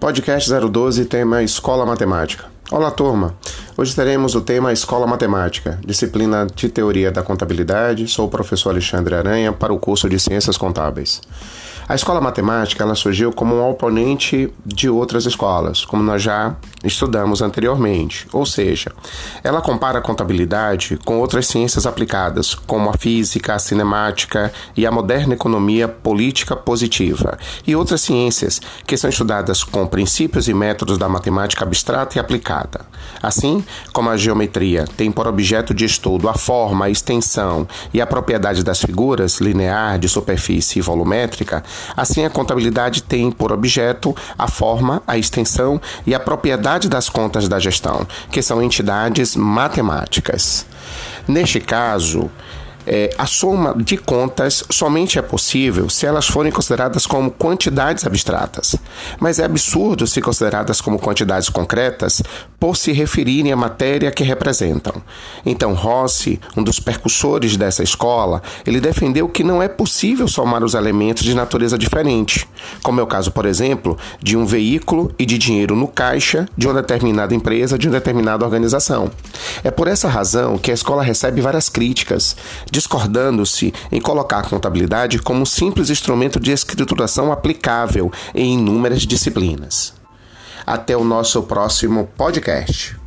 Podcast 012, tema Escola Matemática. Olá, turma! Hoje teremos o tema Escola Matemática, disciplina de Teoria da Contabilidade. Sou o professor Alexandre Aranha para o curso de Ciências Contábeis. A escola matemática ela surgiu como um oponente de outras escolas, como nós já estudamos anteriormente. Ou seja, ela compara a contabilidade com outras ciências aplicadas, como a física, a cinemática e a moderna economia política positiva, e outras ciências que são estudadas com princípios e métodos da matemática abstrata e aplicada. Assim como a geometria tem por objeto de estudo a forma, a extensão e a propriedade das figuras, linear, de superfície e volumétrica, Assim, a contabilidade tem por objeto a forma, a extensão e a propriedade das contas da gestão, que são entidades matemáticas. Neste caso, é, a soma de contas somente é possível se elas forem consideradas como quantidades abstratas, mas é absurdo se consideradas como quantidades concretas por se referirem à matéria que representam. Então, Rossi, um dos percussores dessa escola, ele defendeu que não é possível somar os elementos de natureza diferente, como é o caso, por exemplo, de um veículo e de dinheiro no caixa de uma determinada empresa, de uma determinada organização. É por essa razão que a escola recebe várias críticas discordando-se em colocar a contabilidade como um simples instrumento de escrituração aplicável em inúmeras disciplinas. Até o nosso próximo podcast.